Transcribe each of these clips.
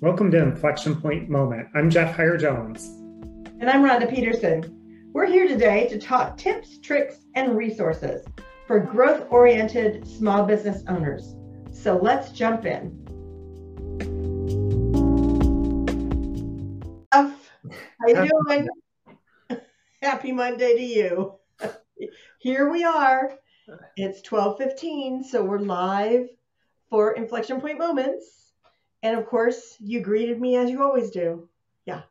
Welcome to Inflection Point Moment. I'm Jeff Hire Jones. And I'm Rhonda Peterson. We're here today to talk tips, tricks, and resources for growth oriented small business owners. So let's jump in. How you doing? Happy Monday to you. Here we are. It's 12:15, so we're live for Inflection Point Moments. And of course, you greeted me as you always do. Yeah.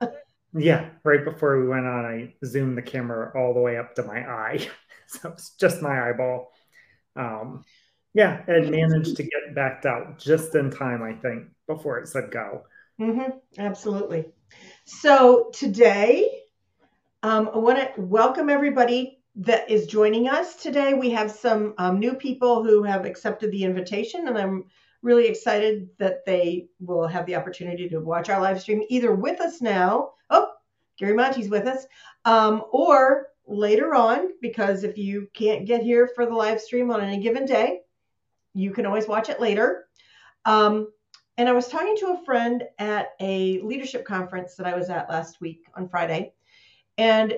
yeah. Right before we went on, I zoomed the camera all the way up to my eye. so it's just my eyeball. Um, yeah. And managed to get backed out just in time, I think, before it said go. Mm-hmm. Absolutely. So today, um, I want to welcome everybody that is joining us today. We have some um, new people who have accepted the invitation, and I'm really excited that they will have the opportunity to watch our live stream either with us now. Oh, Gary Monte's with us, um, or later on, because if you can't get here for the live stream on any given day, you can always watch it later. Um, and I was talking to a friend at a leadership conference that I was at last week on Friday, and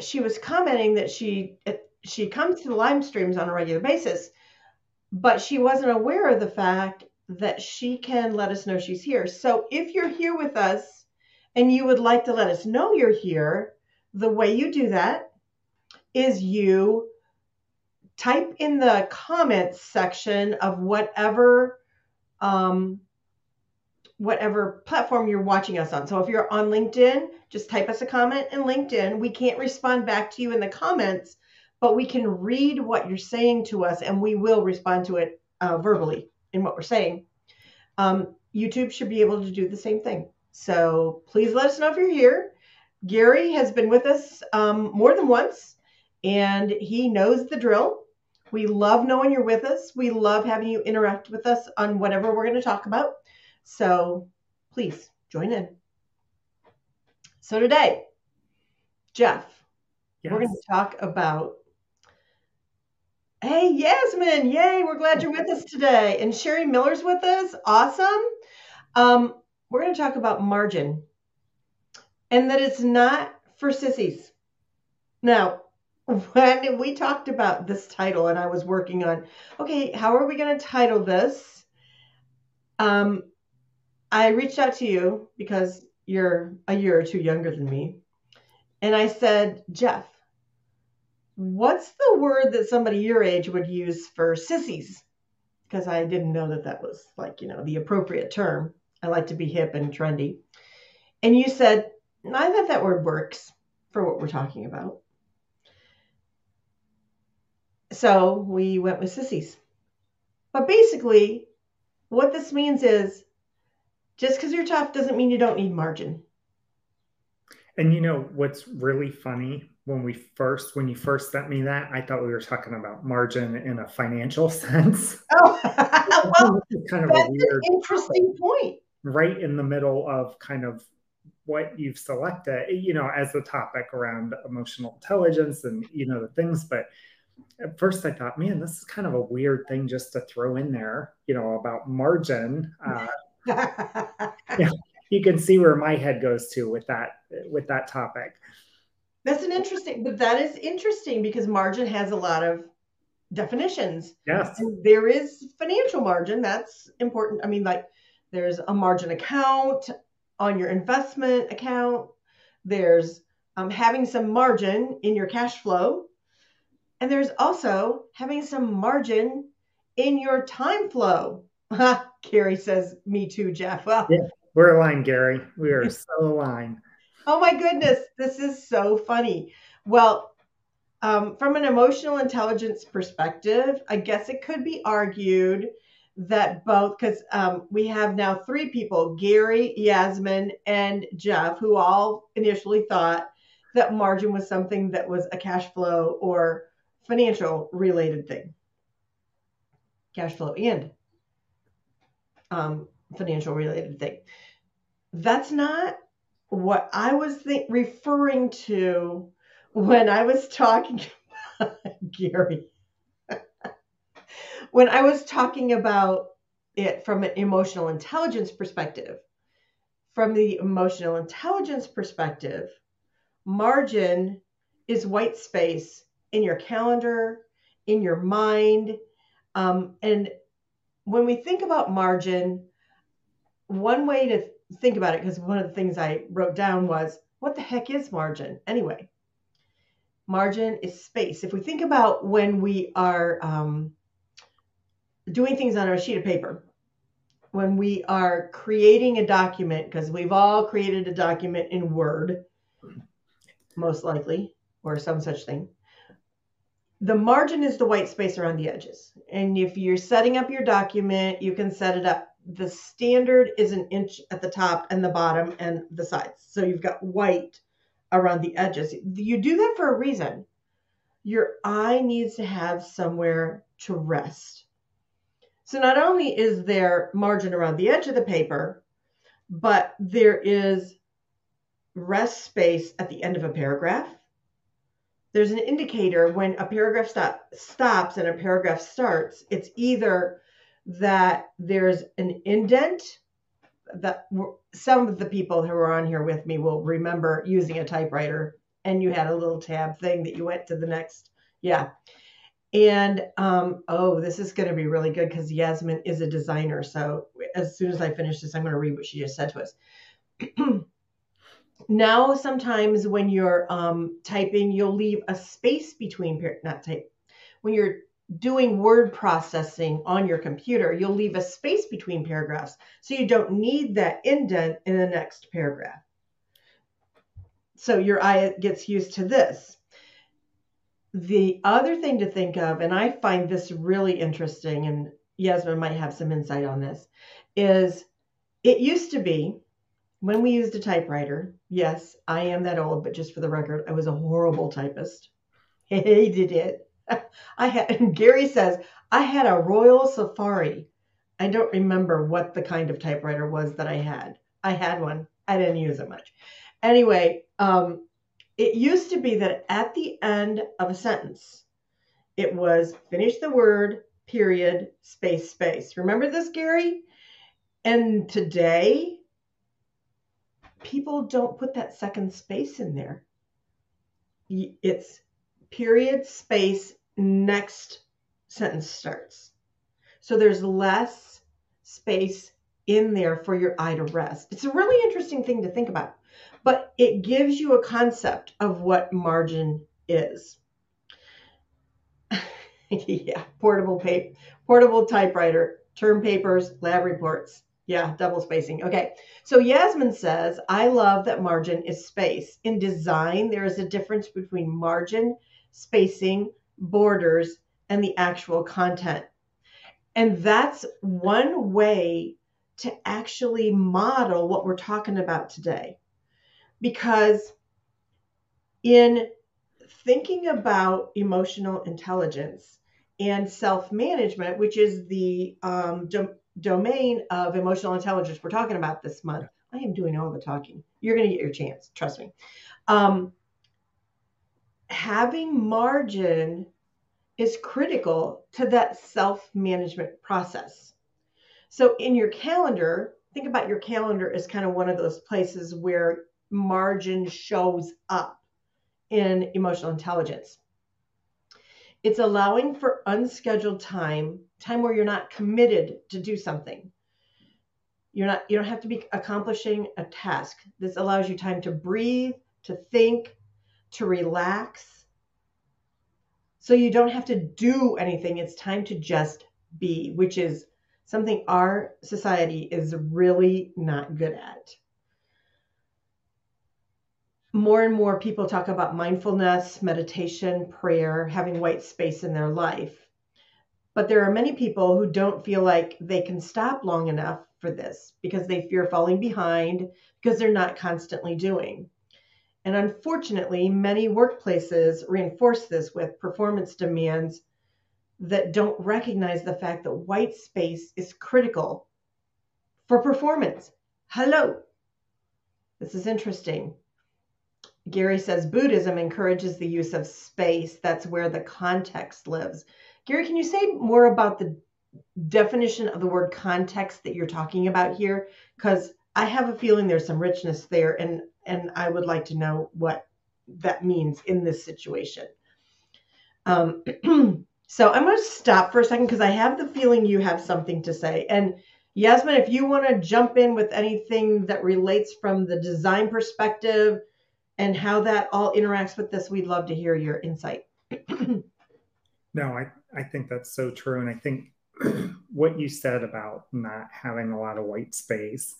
she was commenting that she she comes to the live streams on a regular basis but she wasn't aware of the fact that she can let us know she's here. So if you're here with us and you would like to let us know you're here, the way you do that is you type in the comments section of whatever um, whatever platform you're watching us on. So if you're on LinkedIn, just type us a comment in LinkedIn. We can't respond back to you in the comments, but we can read what you're saying to us and we will respond to it uh, verbally in what we're saying. Um, YouTube should be able to do the same thing. So please let us know if you're here. Gary has been with us um, more than once and he knows the drill. We love knowing you're with us. We love having you interact with us on whatever we're going to talk about. So please join in. So today, Jeff, yes. we're going to talk about Hey, Yasmin. Yay. We're glad you're with us today. And Sherry Miller's with us. Awesome. Um, we're going to talk about margin and that it's not for sissies. Now, when we talked about this title and I was working on, okay, how are we going to title this? Um, I reached out to you because you're a year or two younger than me. And I said, Jeff, What's the word that somebody your age would use for sissies? Because I didn't know that that was like, you know, the appropriate term. I like to be hip and trendy. And you said, I thought that word works for what we're talking about. So we went with sissies. But basically, what this means is just because you're tough doesn't mean you don't need margin. And you know what's really funny when we first when you first sent me that, I thought we were talking about margin in a financial sense. Oh, well, kind of a weird interesting point. Right in the middle of kind of what you've selected, you know, as the topic around emotional intelligence and you know the things, but at first I thought, man, this is kind of a weird thing just to throw in there, you know, about margin. Uh, yeah, you can see where my head goes to with that with that topic. That's an interesting, but that is interesting because margin has a lot of definitions. Yes. And there is financial margin. That's important. I mean, like there's a margin account on your investment account. There's um, having some margin in your cash flow. And there's also having some margin in your time flow. Gary says, Me too, Jeff. Well, yeah, we're aligned, Gary. We are so aligned. Oh my goodness, this is so funny. Well, um, from an emotional intelligence perspective, I guess it could be argued that both, because um, we have now three people Gary, Yasmin, and Jeff, who all initially thought that margin was something that was a cash flow or financial related thing. Cash flow and um, financial related thing. That's not what I was th- referring to when I was talking about Gary. when I was talking about it from an emotional intelligence perspective. From the emotional intelligence perspective, margin is white space in your calendar, in your mind. Um, and when we think about margin, one way to think about it, because one of the things I wrote down was, what the heck is margin anyway? Margin is space. If we think about when we are um, doing things on a sheet of paper, when we are creating a document, because we've all created a document in Word, most likely, or some such thing. The margin is the white space around the edges. And if you're setting up your document, you can set it up. The standard is an inch at the top and the bottom and the sides. So you've got white around the edges. You do that for a reason. Your eye needs to have somewhere to rest. So not only is there margin around the edge of the paper, but there is rest space at the end of a paragraph. There's an indicator when a paragraph stop, stops and a paragraph starts. It's either that there's an indent that some of the people who are on here with me will remember using a typewriter and you had a little tab thing that you went to the next yeah. And um, oh this is going to be really good because yasmin is a designer so as soon as i finish this i'm going to read what she just said to us. Now sometimes when you're um, typing you'll leave a space between not type when you're doing word processing on your computer, you'll leave a space between paragraphs. So you don't need that indent in the next paragraph. So your eye gets used to this. The other thing to think of, and I find this really interesting, and Yasmin might have some insight on this, is it used to be when we used a typewriter. Yes, I am that old, but just for the record, I was a horrible typist. Hated it I had, and Gary says, I had a Royal Safari. I don't remember what the kind of typewriter was that I had. I had one. I didn't use it much. Anyway, um, it used to be that at the end of a sentence, it was finish the word, period, space, space. Remember this, Gary? And today, people don't put that second space in there. It's period, space, next sentence starts. So there's less space in there for your eye to rest. It's a really interesting thing to think about, but it gives you a concept of what margin is. yeah, portable paper, portable typewriter, term papers, lab reports. Yeah, double spacing. Okay. So Yasmin says, I love that margin is space. In design, there is a difference between margin spacing, borders, and the actual content. And that's one way to actually model what we're talking about today. Because in thinking about emotional intelligence and self management, which is the um, do- domain of emotional intelligence we're talking about this month, I am doing all the talking. You're going to get your chance, trust me. Um, having margin is critical to that self management process. So, in your calendar, think about your calendar as kind of one of those places where margin shows up in emotional intelligence. It's allowing for unscheduled time, time where you're not committed to do something. You're not you don't have to be accomplishing a task. This allows you time to breathe, to think, to relax. So you don't have to do anything. It's time to just be, which is something our society is really not good at. More and more people talk about mindfulness, meditation, prayer, having white space in their life. But there are many people who don't feel like they can stop long enough for this because they fear falling behind because they're not constantly doing. And unfortunately, many workplaces reinforce this with performance demands that don't recognize the fact that white space is critical for performance. Hello. This is interesting. Gary says Buddhism encourages the use of space. That's where the context lives. Gary, can you say more about the definition of the word context that you're talking about here because I have a feeling there's some richness there and and I would like to know what that means in this situation. Um, so I'm going to stop for a second because I have the feeling you have something to say. And Yasmin, if you want to jump in with anything that relates from the design perspective and how that all interacts with this, we'd love to hear your insight. no, I, I think that's so true. And I think what you said about not having a lot of white space,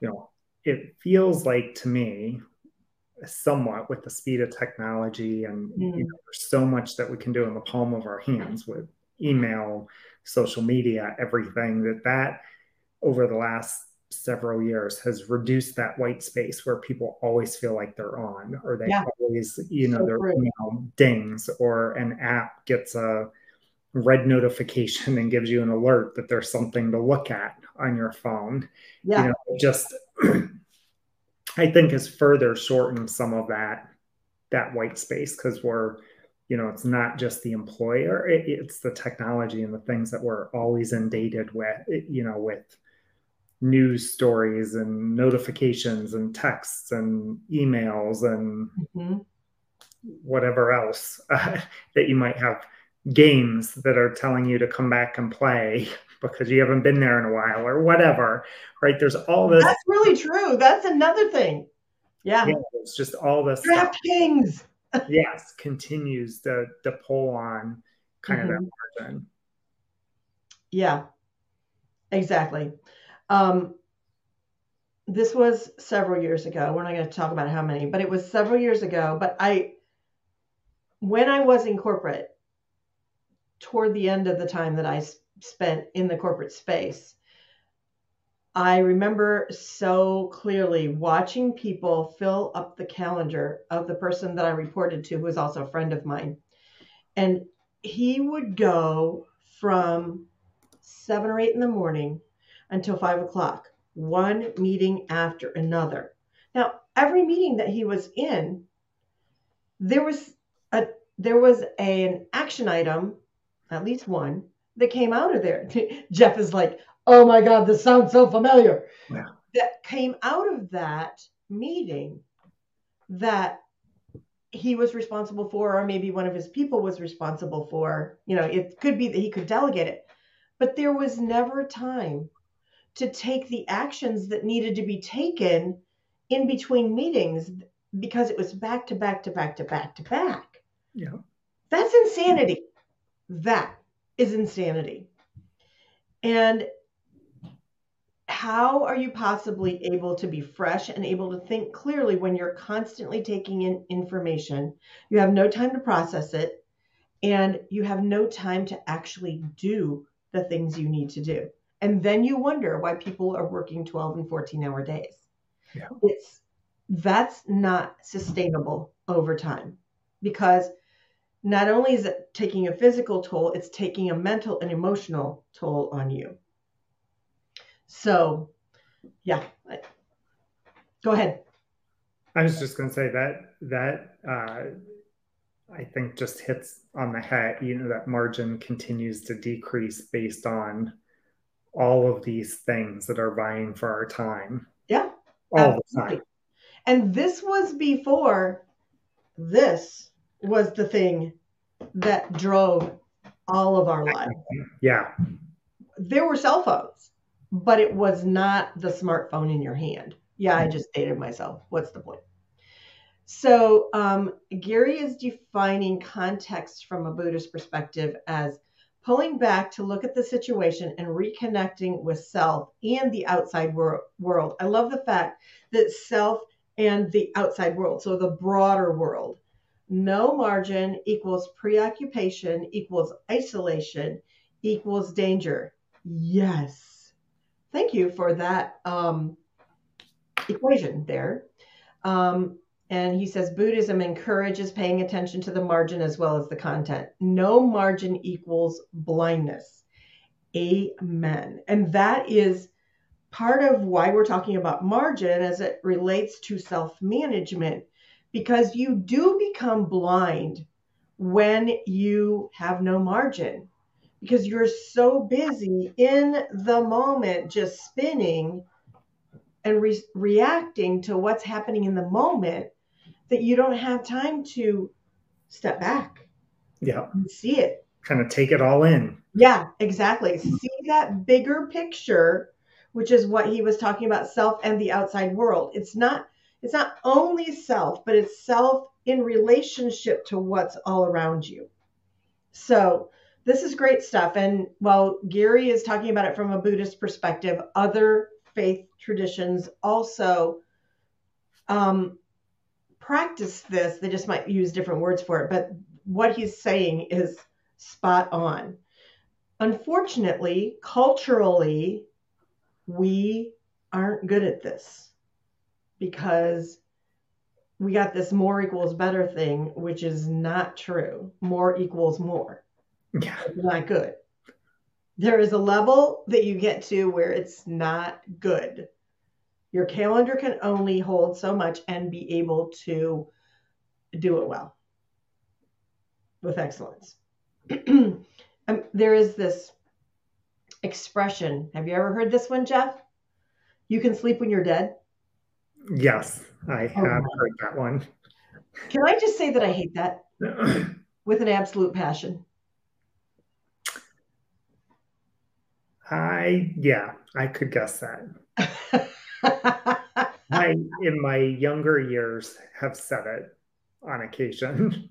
you know, it feels like to me somewhat with the speed of technology and mm. you know, there's so much that we can do in the palm of our hands with email social media everything that that over the last several years has reduced that white space where people always feel like they're on or they yeah. always you know so their email dings or an app gets a red notification and gives you an alert that there's something to look at on your phone. Yeah. You know, just I think has further shortened some of that that white space because we're you know it's not just the employer it, it's the technology and the things that we're always inundated with you know with news stories and notifications and texts and emails and mm-hmm. whatever else uh, that you might have games that are telling you to come back and play because you haven't been there in a while or whatever right? There's all this that's really true. That's another thing. Yeah, yeah it's just all this DraftKings. Yes continues the, the pull on kind mm-hmm. of that mm-hmm. margin. Yeah exactly. Um this was several years ago. We're not going to talk about how many but it was several years ago. But i when i was in corporate toward the end of the time that I spent in the corporate space, I remember so clearly watching people fill up the calendar of the person that I reported to, who was also a friend of mine. And he would go from seven or eight in the morning until five o'clock, one meeting after another. Now, every meeting that he was in, there was a there was a, an action item at least one, that came out of there. Jeff is like, oh my God, this sounds so familiar. Yeah. That came out of that meeting that he was responsible for, or maybe one of his people was responsible for. You know, it could be that he could delegate it, but there was never time to take the actions that needed to be taken in between meetings because it was back to back to back to back to back. Yeah. That's insanity. That is insanity. And how are you possibly able to be fresh and able to think clearly when you're constantly taking in information? You have no time to process it, and you have no time to actually do the things you need to do. And then you wonder why people are working 12 and 14 hour days. Yeah. It's that's not sustainable over time because not only is it taking a physical toll, it's taking a mental and emotional toll on you. So, yeah, go ahead. I was just going to say that that uh, I think just hits on the head. You know that margin continues to decrease based on all of these things that are vying for our time. Yeah, all absolutely. the time. And this was before this was the thing that drove all of our lives. Yeah. There were cell phones, but it was not the smartphone in your hand. Yeah, I just dated myself. What's the point? So, um, Gary is defining context from a Buddhist perspective as pulling back to look at the situation and reconnecting with self and the outside wor- world. I love the fact that self and the outside world, so the broader world, no margin equals preoccupation equals isolation equals danger. Yes. Thank you for that um, equation there. Um, and he says Buddhism encourages paying attention to the margin as well as the content. No margin equals blindness. Amen. And that is part of why we're talking about margin as it relates to self management because you do become blind when you have no margin because you're so busy in the moment just spinning and re- reacting to what's happening in the moment that you don't have time to step back Yeah. and see it Kind of take it all in. yeah exactly see that bigger picture which is what he was talking about self and the outside world it's not it's not only self but it's self in relationship to what's all around you. So this is great stuff. And while gary is talking about it from a buddhist perspective other faith traditions also um, practice this. They just might use different words for it but what he's saying is spot on. Unfortunately culturally we aren't good at this because we got this more equals better thing, which is not true. More equals more. Yeah. It's not good. There is a level that you get to where it's not good. Your calendar can only hold so much and be able to do it well with excellence. um, there is this expression. Have you ever heard this one, Jeff? You can sleep when you're dead. Yes, I oh, have wow. heard that one. Can I just say that I hate that with an absolute passion? I yeah, I could guess that. I in my younger years have said it on occasion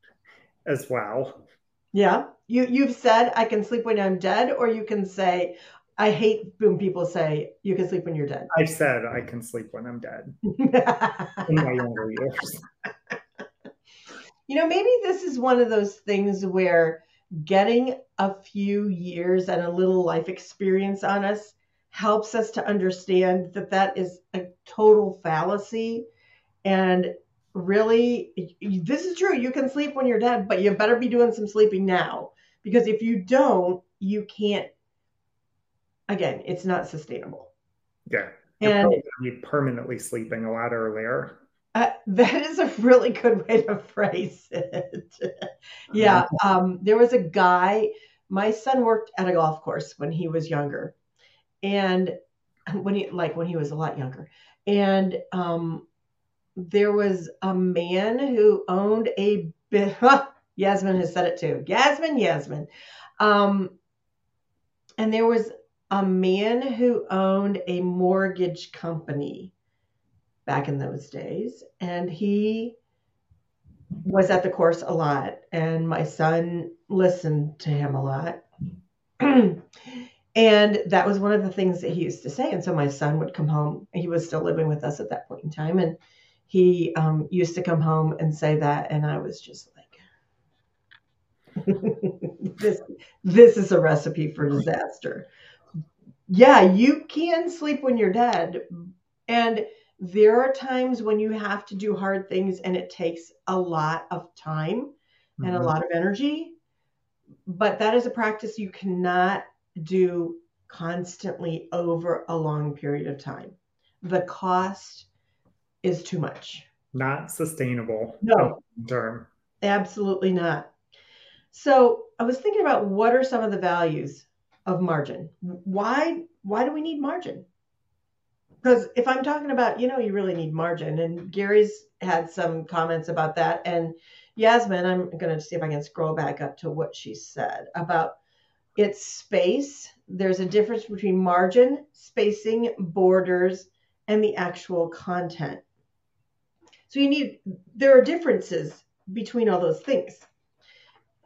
as well. yeah. You you've said I can sleep when I'm dead, or you can say I hate when people say you can sleep when you're dead. I said I can sleep when I'm dead in my younger years. you know, maybe this is one of those things where getting a few years and a little life experience on us helps us to understand that that is a total fallacy and really this is true you can sleep when you're dead but you better be doing some sleeping now because if you don't you can't again it's not sustainable Yeah. You're and probably permanently sleeping a lot earlier. Uh, that is a really good way to phrase it. yeah, um, there was a guy. My son worked at a golf course when he was younger, and when he like when he was a lot younger, and um, there was a man who owned a. Yasmin has said it too. Yasmin, Yasmin, um, and there was a man who owned a mortgage company back in those days. And he was at the course a lot. And my son listened to him a lot. and that was one of the things that he used to say. And so my son would come home. He was still living with us at that point in time. And he um, used to come home and say that. And I was just like, this, this is a recipe for disaster. Yeah, you can sleep when you're dead. And there are times when you have to do hard things and it takes a lot of time and a Mhm. lot of energy. But that is a practice you cannot do constantly over a long period of time. The cost is too much. Not sustainable No. term. Absolutely not. So I was thinking about what are some of the values of margin? Why why do we need margin? Because if I'm talking about, you know, you really need margin, and Gary's had some comments about that, and Yasmin, I'm going to see if I can scroll back up to what she said about its space. There's a difference between margin, spacing, borders, and the actual content. So you need there are differences between all those things.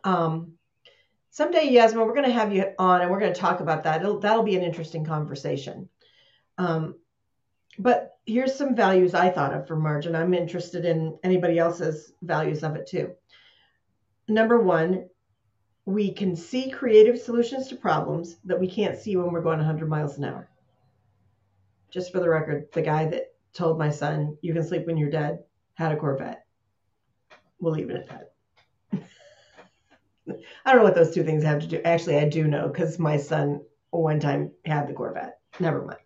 Um, someday, Yasmin, we're going to have you on and we're going to talk about that. It'll, that'll be an interesting conversation. Um, but here's some values I thought of for margin. I'm interested in anybody else's values of it too. Number one, we can see creative solutions to problems that we can't see when we're going 100 miles an hour. Just for the record, the guy that told my son, you can sleep when you're dead, had a Corvette. We'll leave it at that. I don't know what those two things have to do. Actually, I do know because my son one time had the Corvette. Never mind.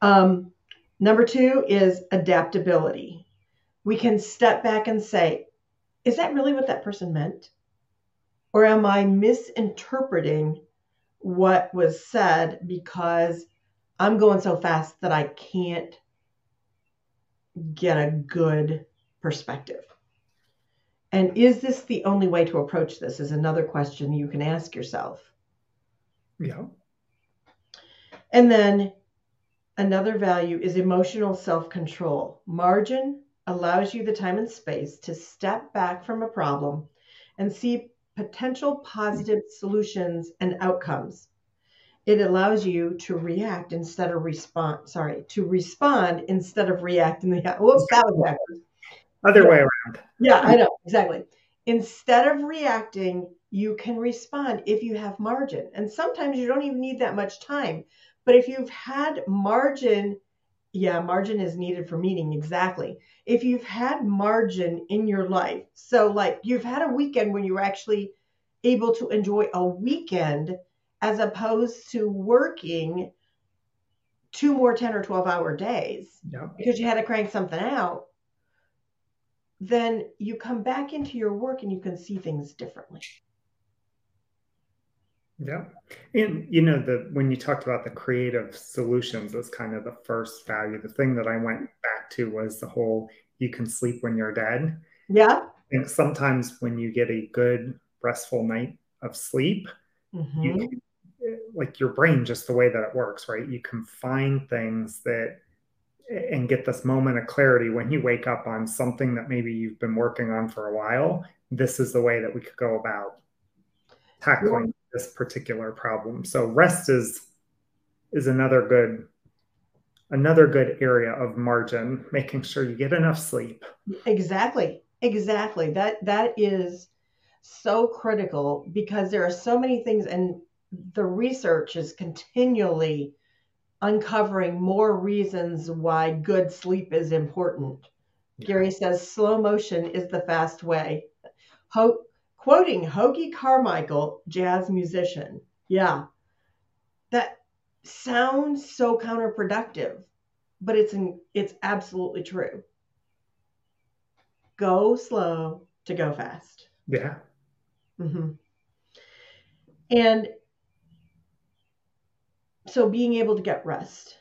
Um, number two is adaptability. We can step back and say, is that really what that person meant? Or am I misinterpreting what was said because I'm going so fast that I can't get a good perspective? And is this the only way to approach this? Is another question you can ask yourself. Yeah. And then another value is emotional self control. Margin allows you the time and space to step back from a problem and see potential positive solutions and outcomes. It allows you to react instead of respond. Sorry, to respond instead of react in the whoops, that was backwards. Other way around. Yeah, I hmm. know exactly. Instead of reacting, you can respond if you have margin. And sometimes you don't even need that much time. But if you've had margin, yeah, margin is needed for meaning, exactly. If you've had margin in your life, so like you've had a weekend when you were actually able to enjoy a weekend as opposed to working two more 10 or 12 hour days Yeah. because you had to crank something out, then you come back into your work and you can see things differently. Yeah. And you know, the when you talked about the creative solutions as kind of the first value, the thing that I went back to was the whole you can sleep when you're dead. Yeah. And sometimes when you get a good restful night of sleep, Mhm. you can, like your brain just the way that it works, right? You can find things that and get this moment of clarity when you wake up on something that maybe you've been working on for a while. This is the way that we could go about tackling this particular problem. So rest is is another good another good area of margin, making sure you get enough sleep. Exactly. Exactly. That that is so critical because there are so many things and the research is continually uncovering more reasons why good sleep is important. Yeah. Gary says slow motion is the fast way. Ho- quoting Hoagy Carmichael, jazz musician. Yeah. That sounds so counterproductive, but it's in, it's absolutely true. Go slow to go fast. Yeah. hmm And so being able to get rest,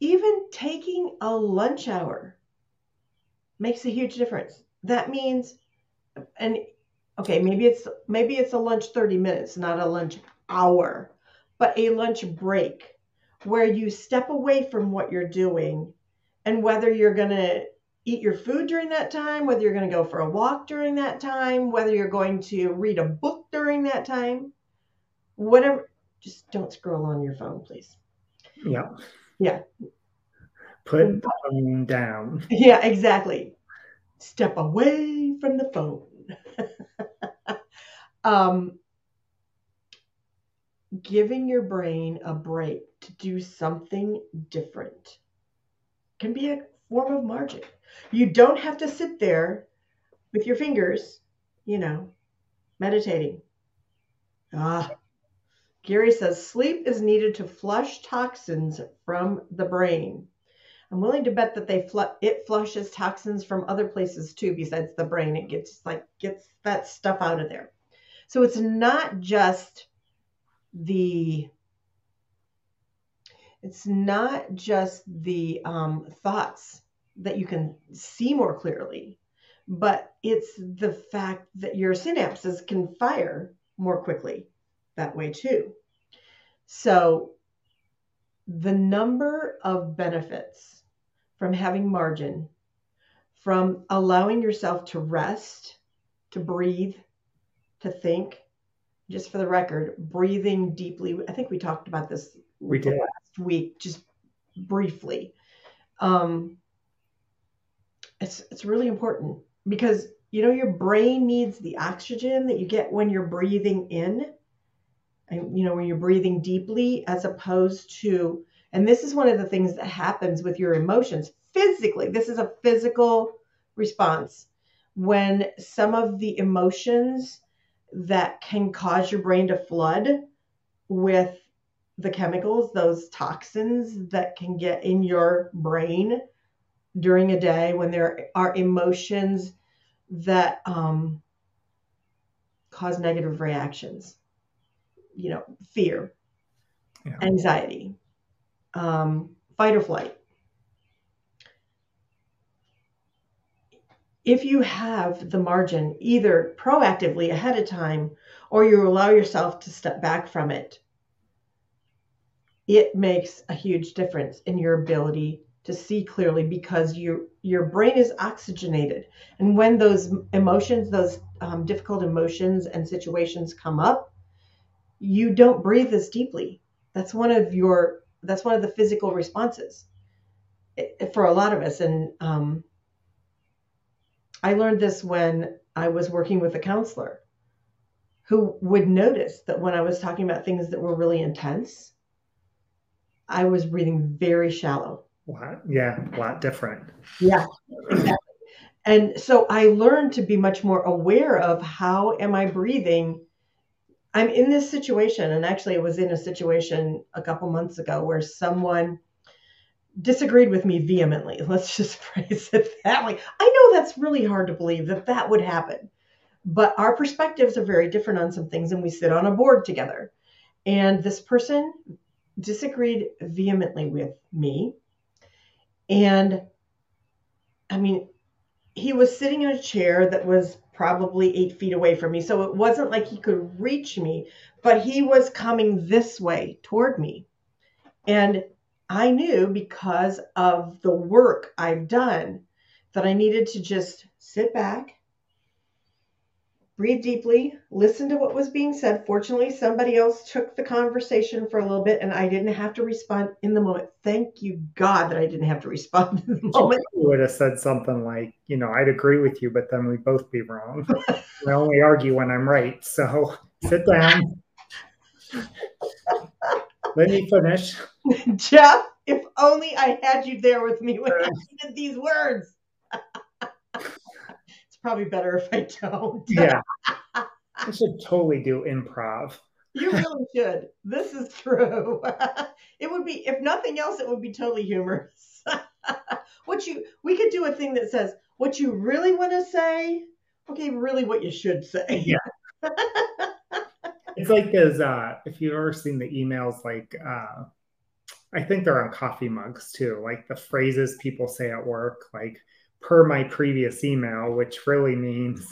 even taking a lunch hour makes a huge difference. That means, and okay, maybe it's maybe it's a lunch 30 minutes, not a lunch hour, but a lunch break where you step away from what you're doing and whether you're going to eat your food during that time, whether you're going to go for a walk during that time, whether you're going to read a book during that time, whatever, just don't scroll on your phone, please. Yeah. Yeah. Put the phone down. Yeah, exactly. Step away from the phone. um, giving your brain a break to do something different can be a form of margin. You don't have to sit there with your fingers, you know, meditating. Ah, Gary says sleep is needed to flush toxins from the brain. I'm willing to bet that they fl- it flushes toxins from other places too besides the brain. It gets like gets that stuff out of there. So it's not just the it's not just the um, thoughts that you can see more clearly, but it's the fact that your synapses can fire more quickly that way too. So the number of benefits from having margin, from allowing yourself to rest, to breathe, to think. Just for the record, breathing deeply. I think we talked about this We did. last week, just briefly. Um, it's it's really important because you know your brain needs the oxygen that you get when you're breathing in, you know when you're breathing deeply, as opposed to and this is one of the things that happens with your emotions physically. This is a physical response when some of the emotions that can cause your brain to flood with the chemicals, those toxins that can get in your brain during a day when there are emotions that um, cause negative reactions. You know, fear, Yeah. anxiety, um, fight or flight. If you have the margin either proactively ahead of time or you allow yourself to step back from it, it makes a huge difference in your ability to see clearly because your your brain is oxygenated and when those emotions those um, difficult emotions and situations come up you don't breathe as deeply that's one of your that's one of the physical responses for a lot of us and um, i learned this when i was working with a counselor who would notice that when i was talking about things that were really intense i was breathing very shallow lot, yeah, a lot different. Yeah, exactly. And so I learned to be much more aware of how am I breathing? I'm in this situation, and actually, it was in a situation a couple months ago where someone disagreed with me vehemently. Let's just phrase it that way. I know that's really hard to believe that that would happen, but our perspectives are very different on some things, and we sit on a board together. And this person disagreed vehemently with me and I mean, he was sitting in a chair that was probably eight feet away from me. So it wasn't like he could reach me, but he was coming this way toward me. And I knew because of the work I've done that I needed to just sit back, breathe deeply, listen to what was being said. Fortunately, somebody else took the conversation for a little bit and I didn't have to respond in the moment. Thank you, God, that I didn't have to respond in the oh, moment. You would have said something like, you know, I'd agree with you, but then we'd both be wrong. I only argue when I'm right. So sit down. Let me finish. Jeff, if only I had you there with me when I uh, did these words. Probably better if I don't. Yeah. I should totally do improv. You really should. This is true. it would be, if nothing else, it would be totally humorous. what you, we could do a thing that says what you really want to say. Okay, really what you should say. Yeah. it's like those, uh, if you've ever seen the emails, like, uh, I think they're on coffee mugs too, like the phrases people say at work, like per my previous email, which really means,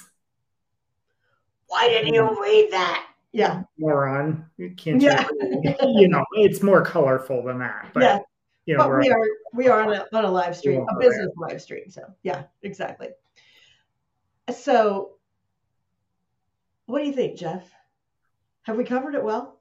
why didn't you um, read that? Yeah. Moron. Can't yeah. you, you know, it's more colorful than that. But, yeah. You know, but we are we are on a, on a live stream, a business live stream. So yeah, exactly. So what do you think, Jeff? Have we covered it well?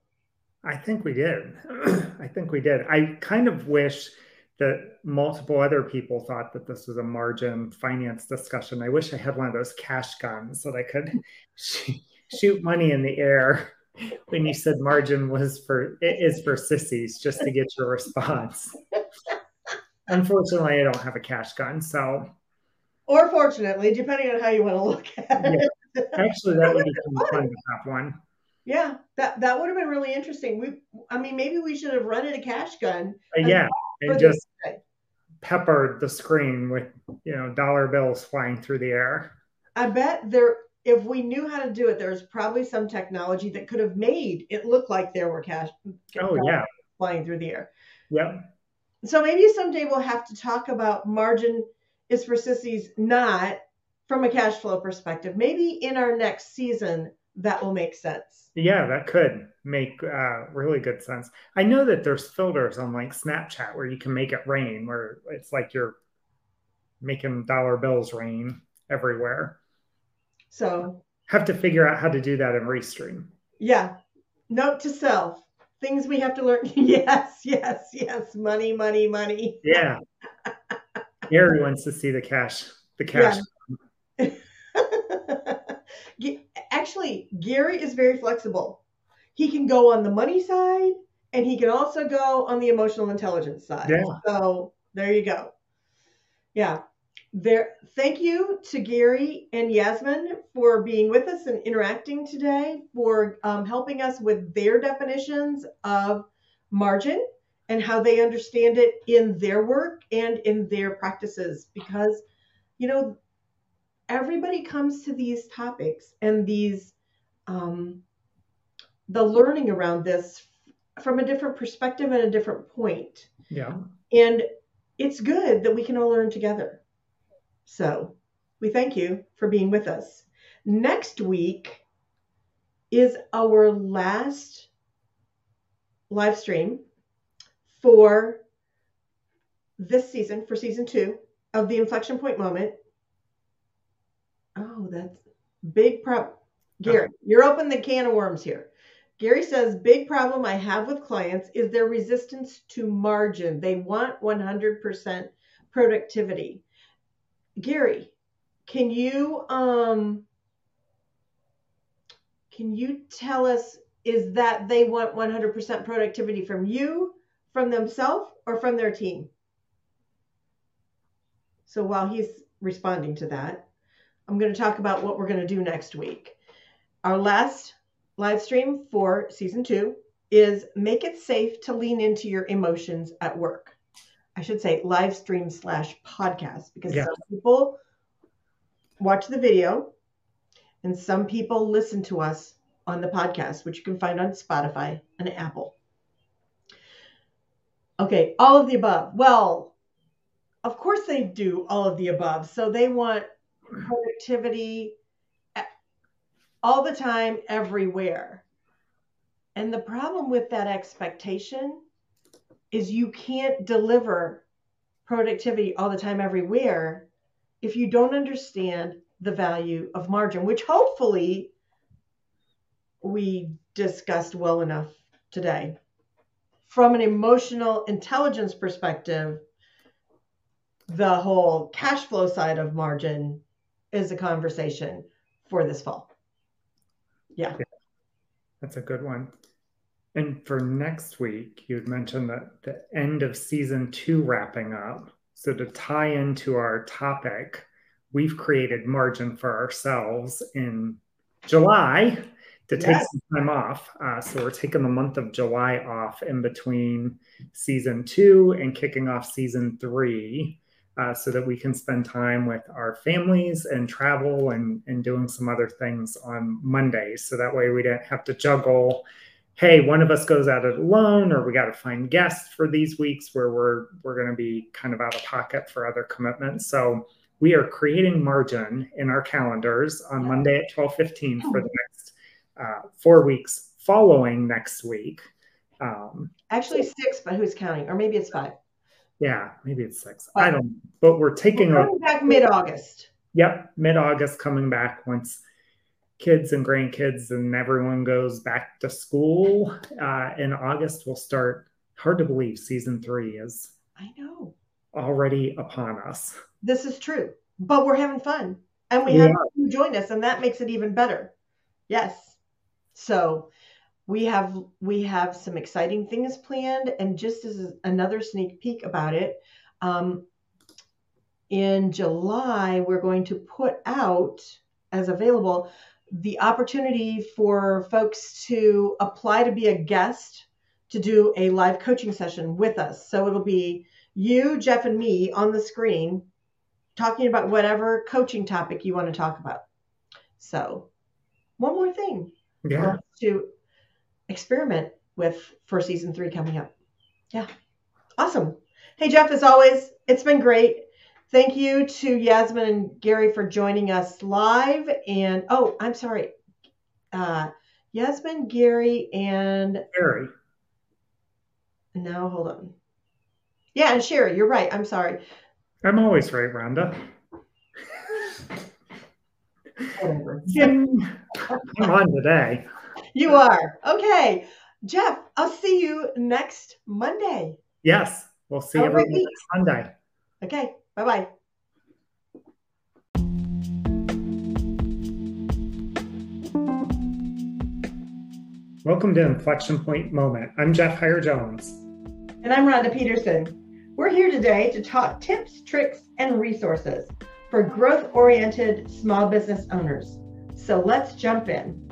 I think we did. I think we did. I kind of wish that multiple other people thought that this was a margin finance discussion. I wish I had one of those cash guns so that I could shoot money in the air when you said margin was for it is for sissies just to get your response. Unfortunately, I don't have a cash gun, so or fortunately, depending on how you want to look at it. Yeah. Actually, that would be fun to have one. Yeah, that that would have been really interesting. We, I mean, maybe we should have rented a cash gun. Uh, yeah, and just peppered the screen with you know dollar bills flying through the air. I bet there, if we knew how to do it, there's probably some technology that could have made it look like there were cash. Oh yeah, flying through the air. Yep. So maybe someday we'll have to talk about margin is for sissies, not from a cash flow perspective. Maybe in our next season that will make sense. Yeah, that could make uh, really good sense. I know that there's filters on like Snapchat where you can make it rain, where it's like you're making dollar bills rain everywhere. So have to figure out how to do that in Restream. Yeah. Note to self: things we have to learn. yes, yes, yes. Money, money, money. Yeah. Gary wants to see the cash. The cash. Yeah. Actually, Gary is very flexible. He can go on the money side and he can also go on the emotional intelligence side. Yeah. So there you go. Yeah. There thank you to Gary and Yasmin for being with us and interacting today, for um, helping us with their definitions of margin and how they understand it in their work and in their practices because you know everybody comes to these topics and these um, the learning around this from a different perspective and a different point. Yeah. And it's good that we can all learn together. So we thank you for being with us. Next week is our last live stream for this season, for season two of the inflection point moment. Oh, that's big problem. Gary, you're opening the can of worms here. Gary says, big problem I have with clients is their resistance to margin. They want 100% productivity. Gary, can you um can you tell us is that they want 100% productivity from you, from themselves, or from their team? So while he's responding to that, I'm going to talk about what we're going to do next week. Our last live stream for season two is make it safe to lean into your emotions at work. I should say live stream slash podcast because yeah. some people watch the video and some people listen to us on the podcast, which you can find on Spotify and Apple. Okay, all of the above. Well, of course they do all of the above. So they want productivity all the time, everywhere. And the problem with that expectation is you can't deliver productivity all the time, everywhere if you don't understand the value of margin, which hopefully we discussed well enough today. From an emotional intelligence perspective, the whole cash flow side of margin is a conversation for this fall. Yeah. yeah. That's a good one. And for next week, you'd mentioned that the end of season two wrapping up. So to tie into our topic, we've created margin for ourselves in July to take yes. some time off. Uh, so we're taking the month of July off in between season two and kicking off season three. Uh, so that we can spend time with our families and travel and, and doing some other things on Mondays. So that way we don't have to juggle, hey, one of us goes out it alone, or we got to find guests for these weeks where we're we're going to be kind of out of pocket for other commitments. So we are creating margin in our calendars on Monday at 12:15 for the next uh, four weeks following next week. Um, Actually, six, but who's counting? Or maybe it's five. Yeah, maybe it's six. I don't. But we're taking we're coming a, back mid August. Yep, mid August coming back once kids and grandkids and everyone goes back to school uh, in August. We'll start. Hard to believe season three is. I know. Already upon us. This is true, but we're having fun, and we yeah. have you join us, and that makes it even better. Yes. So we have we have some exciting things planned, and just as another sneak peek about it, um, in July we're going to put out as available the opportunity for folks to apply to be a guest to do a live coaching session with us. So it'll be you, Jeff, and me on the screen talking about whatever coaching topic you want to talk about. So one more thing yeah. to experiment with for season three coming up. Yeah. Awesome. Hey, Jeff, as always, it's been great. Thank you to Yasmin and Gary for joining us live. And oh, I'm sorry. Uh, Yasmin, Gary, and Gary. No, hold on. Yeah, and Sherry, you're right. I'm sorry. I'm always right, Rhonda. Whatever. I'm on today. You are. Okay. Jeff, I'll see you next Monday. Yes. We'll see you everyone next Monday. Okay. Bye bye. Welcome to Inflection Point Moment. I'm Jeff Hire Jones. And I'm Rhonda Peterson. We're here today to talk tips, tricks, and resources for growth oriented small business owners. So let's jump in.